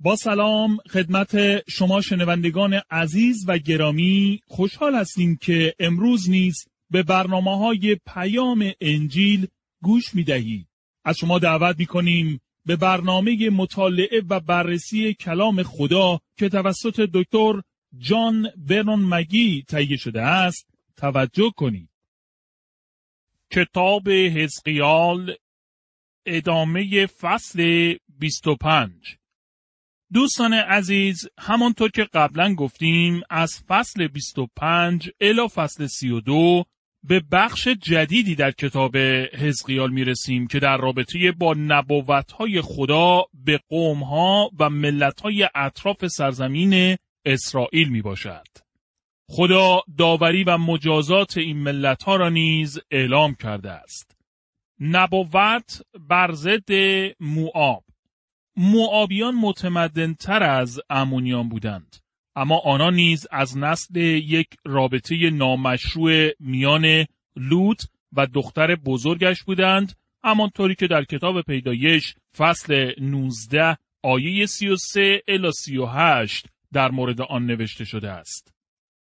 با سلام خدمت شما شنوندگان عزیز و گرامی خوشحال هستیم که امروز نیز به برنامه های پیام انجیل گوش می دهید. از شما دعوت می کنیم به برنامه مطالعه و بررسی کلام خدا که توسط دکتر جان برنون مگی تهیه شده است توجه کنید. کتاب حزقیال ادامه فصل 25 دوستان عزیز همانطور که قبلا گفتیم از فصل 25 الی فصل 32 به بخش جدیدی در کتاب حزقیال می رسیم که در رابطه با نبوتهای خدا به قومها و ملتهای اطراف سرزمین اسرائیل می باشد. خدا داوری و مجازات این ملتها را نیز اعلام کرده است. نبوت بر ضد موآب موآبیان متمدنتر از امونیان بودند اما آنها نیز از نسل یک رابطه نامشروع میان لوط و دختر بزرگش بودند همانطوری که در کتاب پیدایش فصل 19 آیه 33 الی 38 در مورد آن نوشته شده است.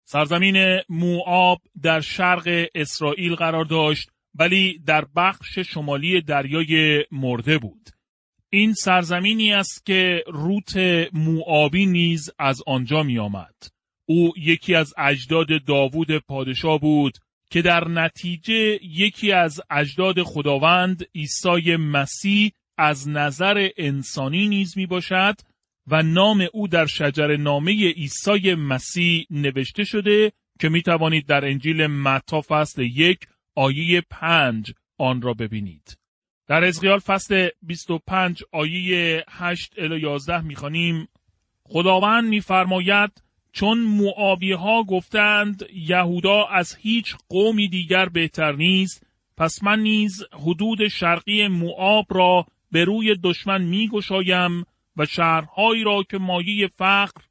سرزمین موآب در شرق اسرائیل قرار داشت ولی در بخش شمالی دریای مرده بود. این سرزمینی است که روت موآبی نیز از آنجا می آمد. او یکی از اجداد داوود پادشاه بود که در نتیجه یکی از اجداد خداوند عیسی مسیح از نظر انسانی نیز می باشد و نام او در شجر نامه عیسی مسیح نوشته شده که می توانید در انجیل متا فصل یک آیه پنج آن را ببینید. در ازغیال فصل 25 آیه 8 الی 11 می‌خوانیم. خداوند میفرماید چون معابی ها گفتند یهودا از هیچ قومی دیگر بهتر نیست پس من نیز حدود شرقی معاب را به روی دشمن میگشایم و شهرهایی را که مایه فقر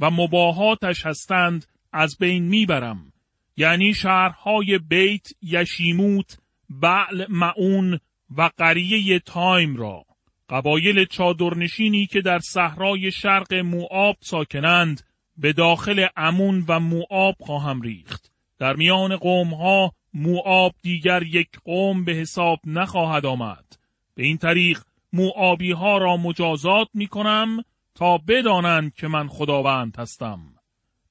و مباهاتش هستند از بین می‌برم. یعنی شهرهای بیت یشیموت بعل معون و قریه تایم را قبایل چادرنشینی که در صحرای شرق موآب ساکنند به داخل امون و موآب خواهم ریخت. در میان قوم ها موآب دیگر یک قوم به حساب نخواهد آمد. به این طریق موآبی ها را مجازات می کنم تا بدانند که من خداوند هستم.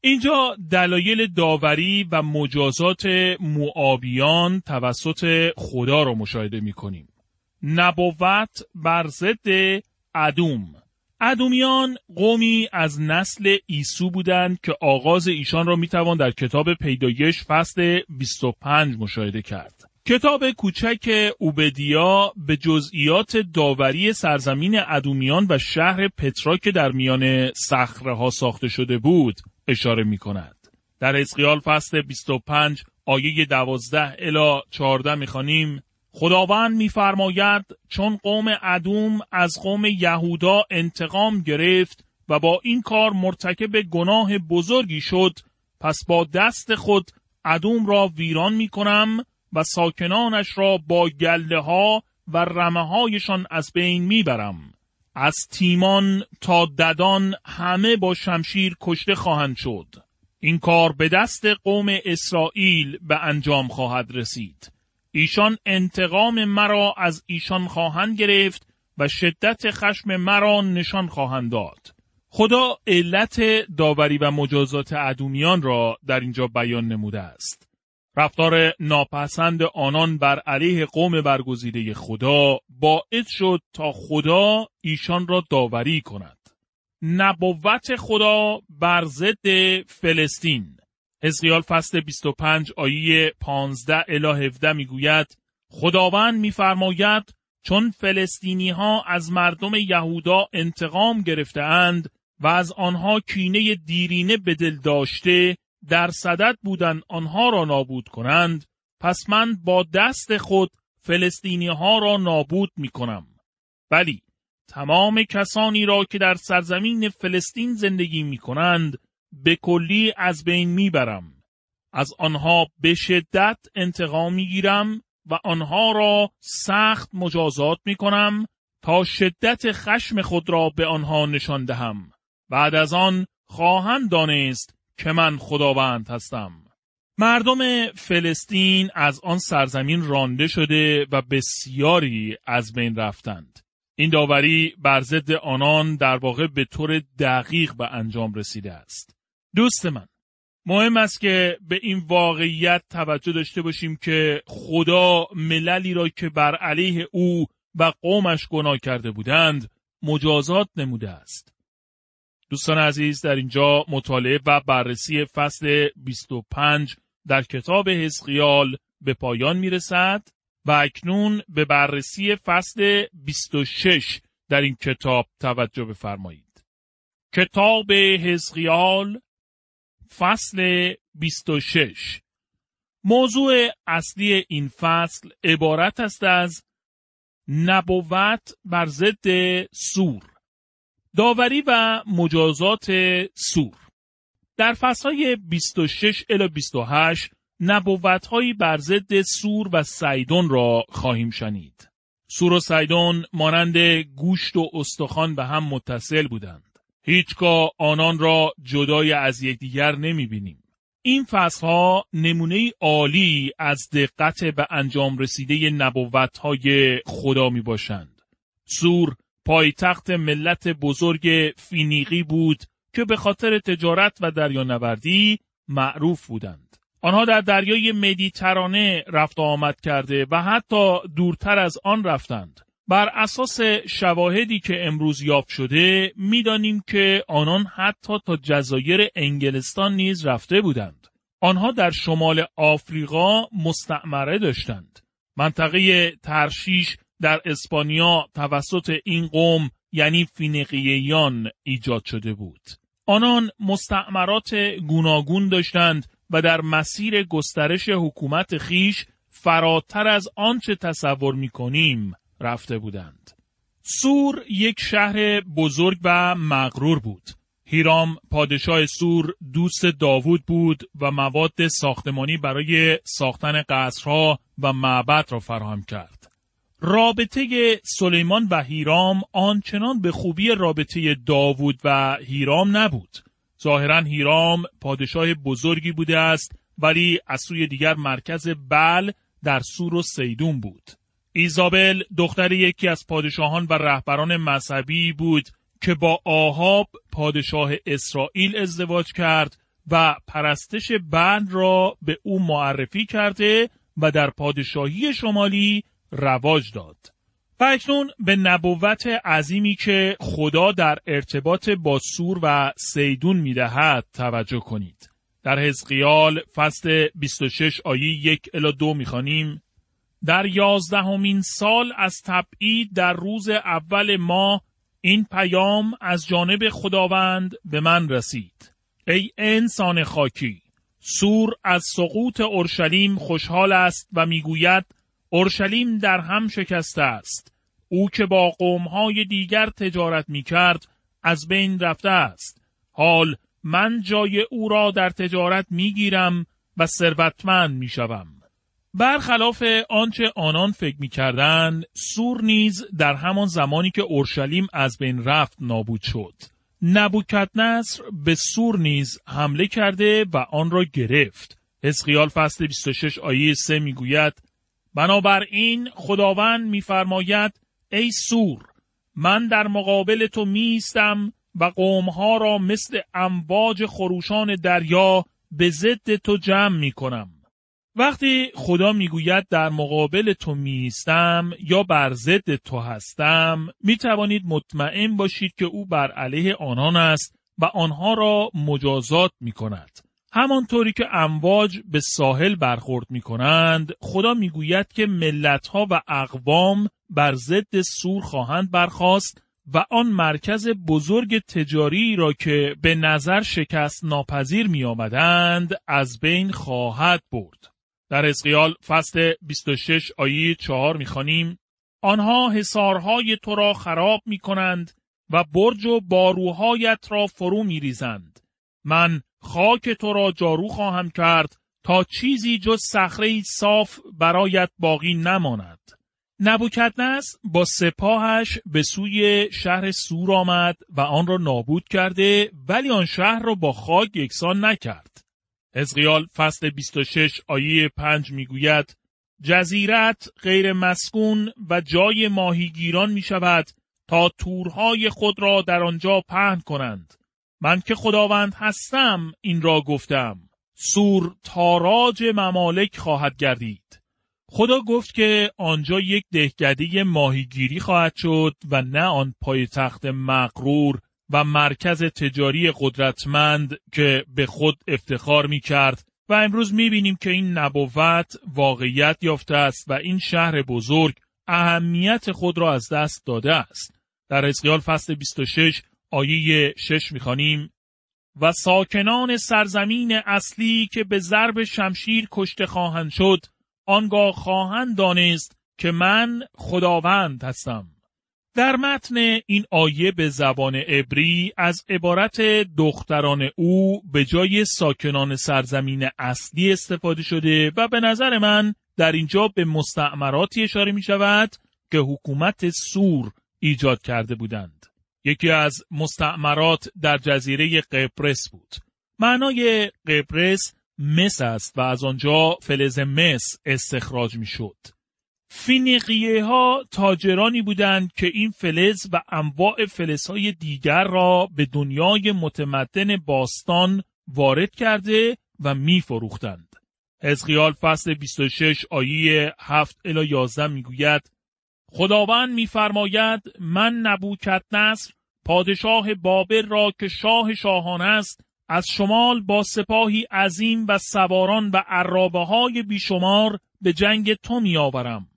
اینجا دلایل داوری و مجازات موآبیان توسط خدا را مشاهده می کنیم. نبوت بر ضد ادوم ادومیان قومی از نسل ایسو بودند که آغاز ایشان را می‌توان در کتاب پیدایش فصل 25 مشاهده کرد. کتاب کوچک اوبدیا به جزئیات داوری سرزمین ادومیان و شهر پترا که در میان صخره ها ساخته شده بود اشاره می کند. در اسقیال فصل 25 آیه 12 الی 14 می‌خوانیم خداوند میفرماید چون قوم ادوم از قوم یهودا انتقام گرفت و با این کار مرتکب گناه بزرگی شد پس با دست خود ادوم را ویران می کنم و ساکنانش را با گله ها و رمه هایشان از بین می‌برم. از تیمان تا ددان همه با شمشیر کشته خواهند شد. این کار به دست قوم اسرائیل به انجام خواهد رسید. ایشان انتقام مرا از ایشان خواهند گرفت و شدت خشم مرا نشان خواهند داد. خدا علت داوری و مجازات ادومیان را در اینجا بیان نموده است. رفتار ناپسند آنان بر علیه قوم برگزیده خدا باعث شد تا خدا ایشان را داوری کند. نبوت خدا بر ضد فلسطین حزقیال فصل 25 آیه 15 الی 17 می‌گوید خداوند میفرماید چون فلسطینی ها از مردم یهودا انتقام گرفته اند و از آنها کینه دیرینه به دل داشته در صدد بودن آنها را نابود کنند پس من با دست خود فلسطینی ها را نابود می کنم. ولی تمام کسانی را که در سرزمین فلسطین زندگی می کنند به کلی از بین می‌برم. از آنها به شدت انتقام می‌گیرم و آنها را سخت مجازات می کنم تا شدت خشم خود را به آنها نشان دهم. بعد از آن خواهم دانست که من خداوند هستم. مردم فلسطین از آن سرزمین رانده شده و بسیاری از بین رفتند. این داوری بر ضد آنان در واقع به طور دقیق به انجام رسیده است. دوست من مهم است که به این واقعیت توجه داشته باشیم که خدا مللی را که بر علیه او و قومش گناه کرده بودند مجازات نموده است. دوستان عزیز در اینجا مطالعه و بررسی فصل 25 در کتاب حزقیال به پایان می رسد و اکنون به بررسی فصل 26 در این کتاب توجه بفرمایید. کتاب حزقیال فصل 26 موضوع اصلی این فصل عبارت است از نبوت بر ضد سور داوری و مجازات سور در فصلهای 26 الی 28 نبوتهایی بر ضد سور و سیدون را خواهیم شنید. سور و سیدون مانند گوشت و استخوان به هم متصل بودند. هیچگاه آنان را جدای از یکدیگر نمی بینیم. این فصلها نمونه عالی از دقت به انجام رسیده نبوت های خدا می باشند. سور پایتخت ملت بزرگ فینیقی بود که به خاطر تجارت و دریانوردی معروف بودند. آنها در دریای مدیترانه رفت آمد کرده و حتی دورتر از آن رفتند. بر اساس شواهدی که امروز یافت شده می‌دانیم که آنان حتی تا جزایر انگلستان نیز رفته بودند. آنها در شمال آفریقا مستعمره داشتند. منطقه ترشیش در اسپانیا توسط این قوم یعنی فینقییان ایجاد شده بود. آنان مستعمرات گوناگون داشتند و در مسیر گسترش حکومت خیش فراتر از آنچه تصور می کنیم رفته بودند. سور یک شهر بزرگ و مغرور بود. هیرام پادشاه سور دوست داوود بود و مواد ساختمانی برای ساختن قصرها و معبد را فراهم کرد. رابطه سلیمان و هیرام آنچنان به خوبی رابطه داوود و هیرام نبود. ظاهرا هیرام پادشاه بزرگی بوده است ولی از سوی دیگر مرکز بل در سور و سیدون بود. ایزابل دختر یکی از پادشاهان و رهبران مذهبی بود که با آهاب پادشاه اسرائیل ازدواج کرد و پرستش بند را به او معرفی کرده و در پادشاهی شمالی رواج داد. و اکنون به نبوت عظیمی که خدا در ارتباط با سور و سیدون می‌دهد توجه کنید. در حزقیال فصل 26 آیه یک الا دو می‌خوانیم در یازدهمین سال از تبعید در روز اول ماه این پیام از جانب خداوند به من رسید. ای انسان خاکی، سور از سقوط اورشلیم خوشحال است و می‌گوید اورشلیم در هم شکسته است. او که با قومهای دیگر تجارت می کرد از بین رفته است. حال من جای او را در تجارت می گیرم و ثروتمند می شوم. برخلاف آنچه آنان فکر می کردن، سور نیز در همان زمانی که اورشلیم از بین رفت نابود شد. نبوکت نصر به سور نیز حمله کرده و آن را گرفت. حزقیال فصل 26 آیه 3 می‌گوید بنابراین خداوند میفرماید ای سور من در مقابل تو میستم و قومها را مثل امواج خروشان دریا به ضد تو جمع می کنم. وقتی خدا می‌گوید در مقابل تو میستم یا بر ضد تو هستم می توانید مطمئن باشید که او بر علیه آنان است و آنها را مجازات می کند. همانطوری که امواج به ساحل برخورد می کنند خدا می‌گوید که ملتها و اقوام بر ضد سور خواهند برخاست و آن مرکز بزرگ تجاری را که به نظر شکست ناپذیر می آمدند از بین خواهد برد. در اسقیال فصل 26 آیه 4 می خانیم آنها حسارهای تو را خراب می کنند و برج و باروهایت را فرو می ریزند. من خاک تو را جارو خواهم کرد تا چیزی جز صخره صاف برایت باقی نماند. نبوکدنس با سپاهش به سوی شهر سور آمد و آن را نابود کرده ولی آن شهر را با خاک یکسان نکرد. حزقیال فصل 26 آیه 5 می‌گوید جزیرت غیر مسکون و جای ماهیگیران می شود تا تورهای خود را در آنجا پهن کنند. من که خداوند هستم این را گفتم. سور تاراج ممالک خواهد گردید. خدا گفت که آنجا یک دهکده ماهیگیری خواهد شد و نه آن پایتخت مغرور و مرکز تجاری قدرتمند که به خود افتخار می کرد و امروز می بینیم که این نبوت واقعیت یافته است و این شهر بزرگ اهمیت خود را از دست داده است. در اسقیال فصل 26 آیه 6 می‌خوانیم و ساکنان سرزمین اصلی که به ضرب شمشیر کشته خواهند شد آنگاه خواهند دانست که من خداوند هستم. در متن این آیه به زبان عبری از عبارت دختران او به جای ساکنان سرزمین اصلی استفاده شده و به نظر من در اینجا به مستعمراتی اشاره می شود که حکومت سور ایجاد کرده بودند. یکی از مستعمرات در جزیره قبرس بود. معنای قبرس مس است و از آنجا فلز مس استخراج می شد. فینیقیه ها تاجرانی بودند که این فلز و انواع فلزهای دیگر را به دنیای متمدن باستان وارد کرده و می فروختند. حزقیال فصل 26 آیه 7 الی 11 می‌گوید خداوند میفرماید من نبوکت نصر پادشاه بابل را که شاه شاهان است از شمال با سپاهی عظیم و سواران و عرابه های بیشمار به جنگ تو میآورم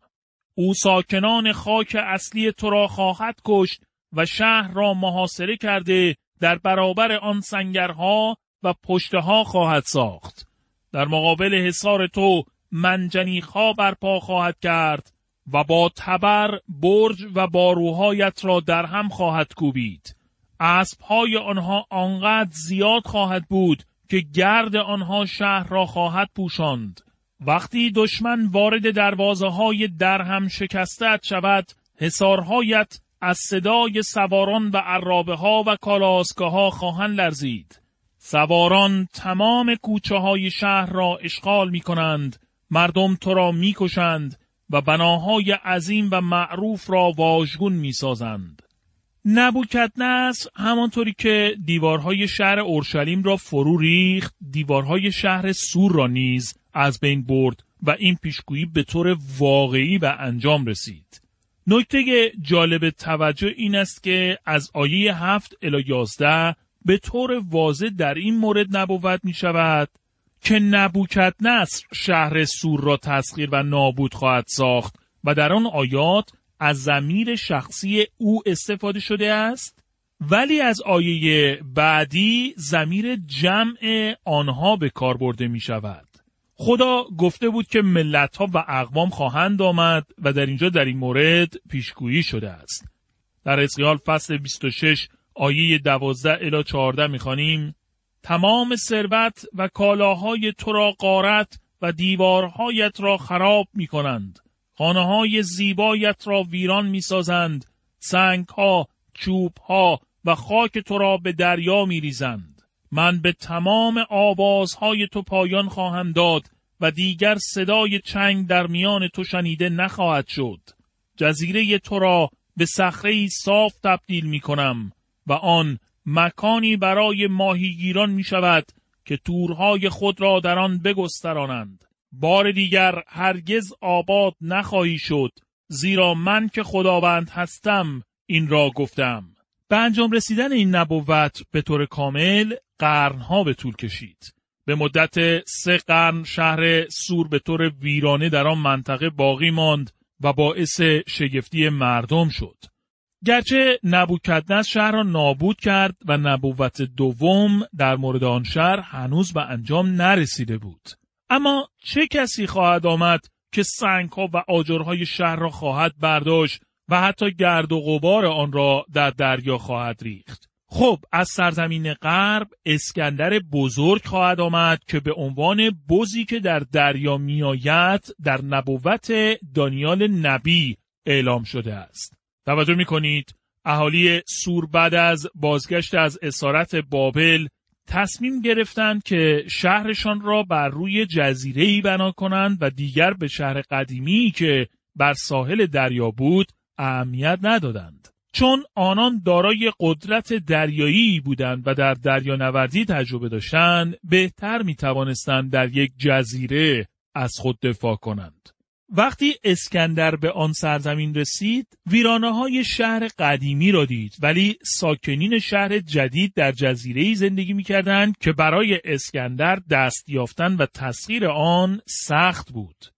او ساکنان خاک اصلی تو را خواهد کشت و شهر را محاصره کرده در برابر آن سنگرها و پشتها خواهد ساخت. در مقابل حصار تو منجنیخها برپا خواهد کرد و با تبر برج و باروهایت را در هم خواهد کوبید. اسبهای آنها آنقدر زیاد خواهد بود که گرد آنها شهر را خواهد پوشاند. وقتی دشمن وارد دروازه های در هم شکستت شود حسارهایت از صدای سواران و عرابه ها و کالاسکه ها خواهند لرزید. سواران تمام کوچه های شهر را اشغال می کنند، مردم تو را می کشند و بناهای عظیم و معروف را واژگون می سازند. نبوکت نصر همانطوری که دیوارهای شهر اورشلیم را فرو ریخت دیوارهای شهر سور را نیز از بین برد و این پیشگویی به طور واقعی به انجام رسید. نکته جالب توجه این است که از آیه هفت الی یازده به طور واضح در این مورد نبوت می شود که نبوکت نصر شهر سور را تسخیر و نابود خواهد ساخت و در آن آیات از زمیر شخصی او استفاده شده است ولی از آیه بعدی زمیر جمع آنها به کار برده می شود. خدا گفته بود که ملت ها و اقوام خواهند آمد و در اینجا در این مورد پیشگویی شده است. در اسقیال فصل 26 آیه 12 الی 14 می‌خوانیم تمام ثروت و کالاهای تو را قارت و دیوارهایت را خراب می کنند. خانه های زیبایت را ویران می سازند. سنگ ها، چوب ها و خاک تو را به دریا می ریزند. من به تمام آوازهای تو پایان خواهم داد و دیگر صدای چنگ در میان تو شنیده نخواهد شد. جزیره تو را به صخره صاف تبدیل می کنم و آن مکانی برای ماهیگیران می شود که تورهای خود را در آن بگسترانند. بار دیگر هرگز آباد نخواهی شد زیرا من که خداوند هستم این را گفتم. به انجام رسیدن این نبوت به طور کامل قرنها به طول کشید. به مدت سه قرن شهر سور به طور ویرانه در آن منطقه باقی ماند و باعث شگفتی مردم شد. گرچه نبوکدنس شهر را نابود کرد و نبوت دوم در مورد آن شهر هنوز به انجام نرسیده بود. اما چه کسی خواهد آمد که سنگها و آجرهای شهر را خواهد برداشت و حتی گرد و غبار آن را در دریا خواهد ریخت؟ خب از سرزمین غرب اسکندر بزرگ خواهد آمد که به عنوان بزی که در دریا میآید در نبوت دانیال نبی اعلام شده است. توجه می کنید اهالی سور بعد از بازگشت از اسارت بابل تصمیم گرفتند که شهرشان را بر روی جزیره بنا کنند و دیگر به شهر قدیمی که بر ساحل دریا بود اهمیت ندادند. چون آنان دارای قدرت دریایی بودند و در دریانوردی تجربه داشتند بهتر می توانستند در یک جزیره از خود دفاع کنند. وقتی اسکندر به آن سرزمین رسید ویرانه های شهر قدیمی را دید ولی ساکنین شهر جدید در جزیره زندگی می کردند که برای اسکندر دست یافتن و تسخیر آن سخت بود.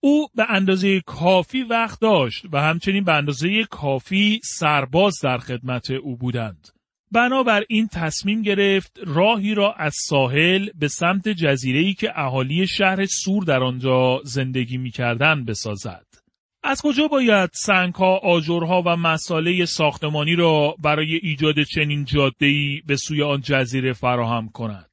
او به اندازه کافی وقت داشت و همچنین به اندازه کافی سرباز در خدمت او بودند. بنابراین تصمیم گرفت راهی را از ساحل به سمت جزیره‌ای که اهالی شهر سور در آنجا زندگی می‌کردند بسازد. از کجا باید سنگها، آجرها و مساله ساختمانی را برای ایجاد چنین جاده‌ای به سوی آن جزیره فراهم کند؟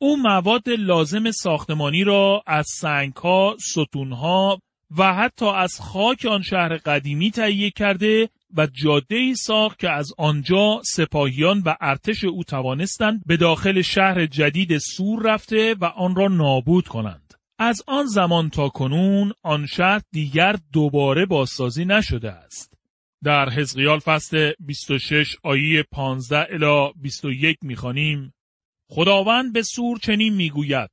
او مواد لازم ساختمانی را از سنگها، ستونها و حتی از خاک آن شهر قدیمی تهیه کرده و جاده ای ساخت که از آنجا سپاهیان و ارتش او توانستند به داخل شهر جدید سور رفته و آن را نابود کنند. از آن زمان تا کنون آن شهر دیگر دوباره بازسازی نشده است. در حزقیال فصل 26 آیه 15 الی 21 می‌خوانیم خداوند به سور چنین می‌گوید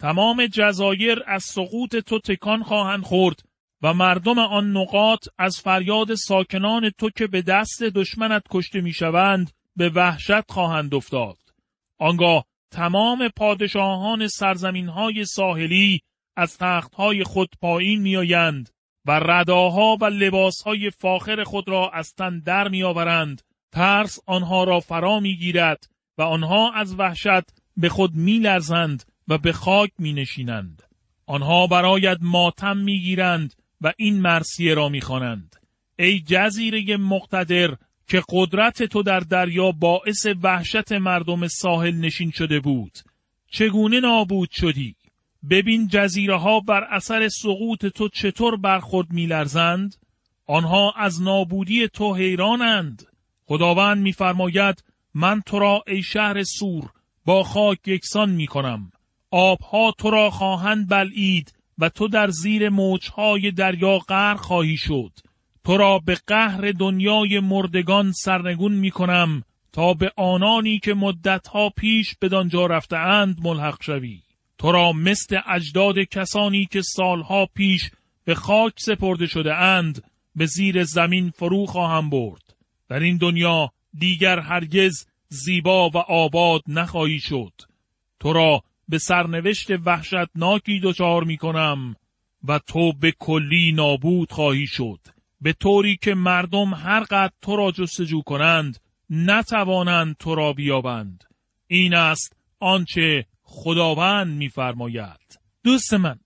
تمام جزایر از سقوط تو تکان خواهند خورد و مردم آن نقاط از فریاد ساکنان تو که به دست دشمنت کشته می‌شوند به وحشت خواهند افتاد. آنگاه تمام پادشاهان سرزمین های ساحلی از تختهای خود پایین میآیند و رداها و لباسهای فاخر خود را از تن در میآورند ترس آنها را فرا می‌گیرد و آنها از وحشت به خود میلرزند و به خاک می نشینند. آنها برایت ماتم می‌گیرند و این مرسیه را می‌خوانند. ای جزیره مقتدر که قدرت تو در دریا باعث وحشت مردم ساحل نشین شده بود چگونه نابود شدی؟ ببین جزیره ها بر اثر سقوط تو چطور برخورد میلرزند؟ آنها از نابودی تو حیرانند. خداوند میفرماید من تو را ای شهر سور با خاک یکسان می کنم. آبها تو را خواهند بلعید و تو در زیر موجهای دریا غرق خواهی شد. تو را به قهر دنیای مردگان سرنگون می کنم تا به آنانی که مدتها پیش به دانجا رفته اند ملحق شوی. تو را مثل اجداد کسانی که سالها پیش به خاک سپرده شده اند به زیر زمین فرو خواهم برد. در این دنیا دیگر هرگز زیبا و آباد نخواهی شد. تو را به سرنوشت وحشتناکی دچار می کنم و تو به کلی نابود خواهی شد. به طوری که مردم هر قد تو را جستجو کنند نتوانند تو را بیابند. این است آنچه خداوند میفرماید. دوست من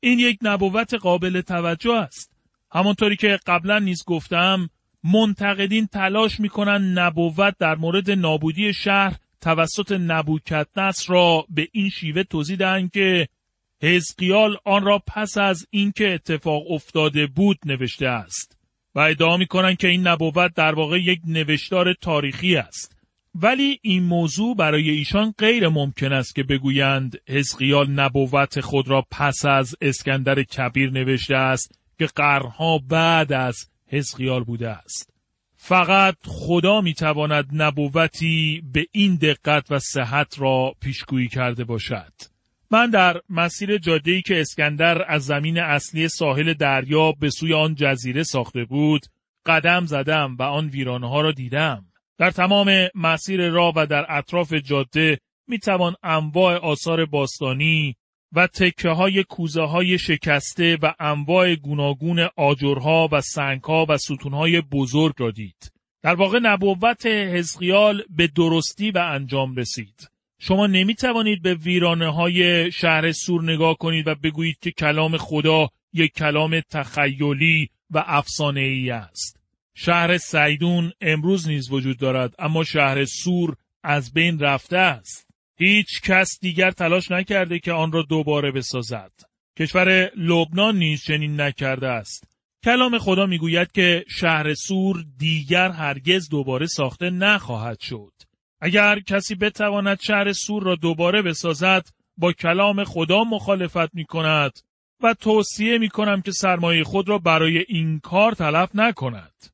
این یک نبوت قابل توجه است. همانطوری که قبلا نیز گفتم منتقدین تلاش می‌کنند نبوت در مورد نابودی شهر توسط نبوکدنس را به این شیوه توضیح دهند که حزقیال آن را پس از اینکه اتفاق افتاده بود نوشته است و ادعا می کنند که این نبوت در واقع یک نوشتار تاریخی است. ولی این موضوع برای ایشان غیر ممکن است که بگویند حزقیال نبوت خود را پس از اسکندر کبیر نوشته است که قرنها بعد از حزقیال بوده است فقط خدا می‌تواند نبوتی به این دقت و صحت را پیشگویی کرده باشد. من در مسیر جاده‌ای که اسکندر از زمین اصلی ساحل دریا به سوی آن جزیره ساخته بود، قدم زدم و آن ویرانه ها را دیدم. در تمام مسیر راه و در اطراف جاده می توان انواع آثار باستانی و تکه های کوزه های شکسته و انواع گوناگون آجرها و سنگها و ستونهای بزرگ را دید. در واقع نبوت حزقیال به درستی و انجام رسید. شما نمی توانید به ویرانه های شهر سور نگاه کنید و بگویید که کلام خدا یک کلام تخیلی و افسانه ای است. شهر سیدون امروز نیز وجود دارد اما شهر سور از بین رفته است. هیچ کس دیگر تلاش نکرده که آن را دوباره بسازد. کشور لبنان نیز چنین نکرده است. کلام خدا می‌گوید که شهر سور دیگر هرگز دوباره ساخته نخواهد شد. اگر کسی بتواند شهر سور را دوباره بسازد با کلام خدا مخالفت می کند و توصیه می کنم که سرمایه خود را برای این کار تلف نکند.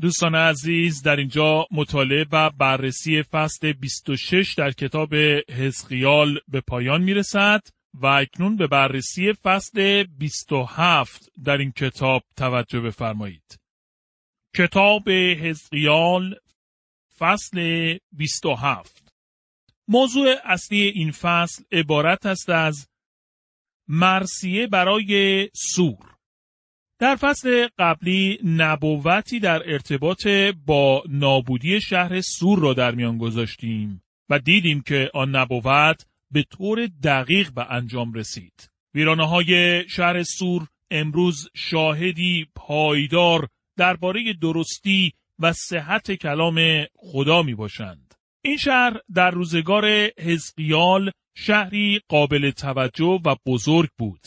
دوستان عزیز در اینجا مطالعه و بررسی فصل 26 در کتاب حزقیال به پایان می رسد و اکنون به بررسی فصل 27 در این کتاب توجه بفرمایید. کتاب حزقیال فصل 27 موضوع اصلی این فصل عبارت است از مرسیه برای سور در فصل قبلی نبوتی در ارتباط با نابودی شهر سور را در میان گذاشتیم و دیدیم که آن نبوت به طور دقیق به انجام رسید. ویرانه های شهر سور امروز شاهدی پایدار درباره درستی و صحت کلام خدا می باشند. این شهر در روزگار حزقیال شهری قابل توجه و بزرگ بود.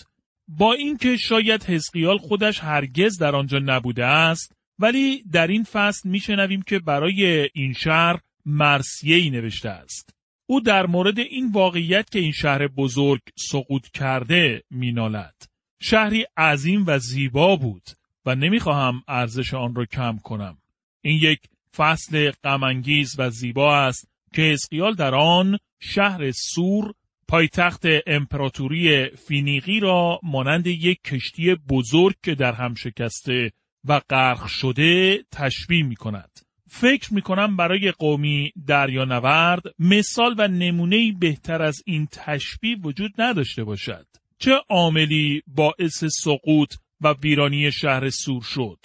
با اینکه شاید حزقیال خودش هرگز در آنجا نبوده است ولی در این فصل میشنویم که برای این شهر مرسیه نوشته است. او در مورد این واقعیت که این شهر بزرگ سقوط کرده مینالد. شهری عظیم و زیبا بود و نمی‌خواهم ارزش آن را کم کنم. این یک فصل غمانگیز و زیبا است که حزقیال در آن شهر سور پایتخت امپراتوری فینیقی را مانند یک کشتی بزرگ که در هم شکسته و غرق شده تشبیه می کند. فکر می کنم برای قومی دریانورد مثال و نمونه بهتر از این تشبیه وجود نداشته باشد. چه عاملی باعث سقوط و ویرانی شهر سور شد؟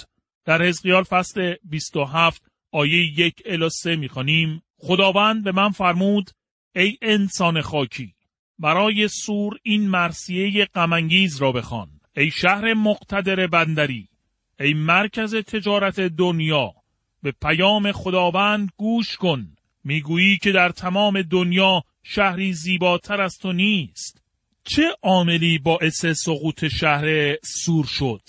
در حزقیال فصل 27 آیه یک الی سه می‌خوانیم خداوند به من فرمود ای انسان خاکی برای سور این مرسیه غمانگیز را بخوان. ای شهر مقتدر بندری ای مرکز تجارت دنیا به پیام خداوند گوش کن. می‌گویی که در تمام دنیا شهری زیباتر از تو نیست. چه عاملی باعث سقوط شهر سور شد؟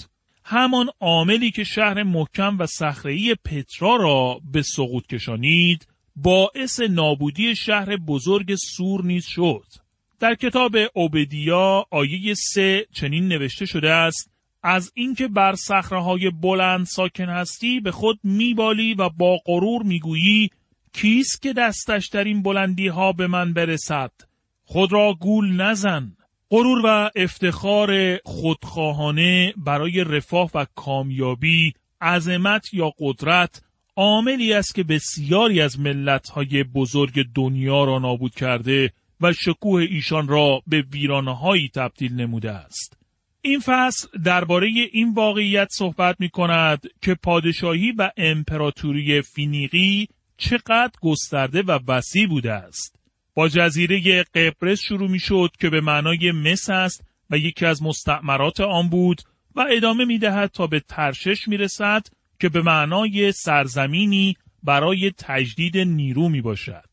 همان عاملی که شهر محکم و صخره‌ای پترا را به سقوط کشانید باعث نابودی شهر بزرگ سور نیز شد. در کتاب اوبدیا آیه سه چنین نوشته شده است از اینکه بر صخره بلند ساکن هستی به خود میبالی و با غرور می‌گویی کیست که دستش در این بلندی ها به من برسد؟ خود را گول نزن. غرور و افتخار خودخواهانه برای رفاه و کامیابی عظمت یا قدرت عاملی است که بسیاری از ملتهای بزرگ دنیا را نابود کرده. و شکوه ایشان را به ویرانهایی تبدیل نموده است. این فصل درباره این واقعیت صحبت می کند که پادشاهی و امپراتوری فینیقی چقدر گسترده و وسیع بوده است. با جزیره قبرس شروع می شد که به معنای مس است و یکی از مستعمرات آن بود و ادامه می دهد تا به ترشش می رسد که به معنای سرزمینی برای تجدید نیرو می باشد.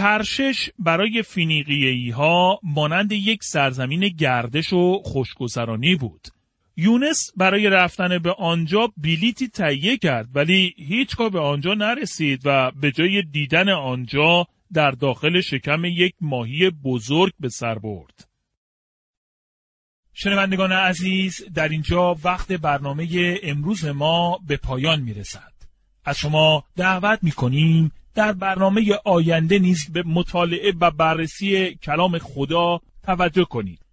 ترشش برای فینیقیهی ها مانند یک سرزمین گردش و خوشگذرانی بود. یونس برای رفتن به آنجا بلیتی تهیه کرد ولی هیچگاه به آنجا نرسید و به جای دیدن آنجا در داخل شکم یک ماهی بزرگ به سر برد. شنوندگان عزیز در اینجا وقت برنامه امروز ما به پایان می رسد. از شما دعوت می کنیم در برنامه آینده نیز به مطالعه و بررسی کلام خدا توجه کنید.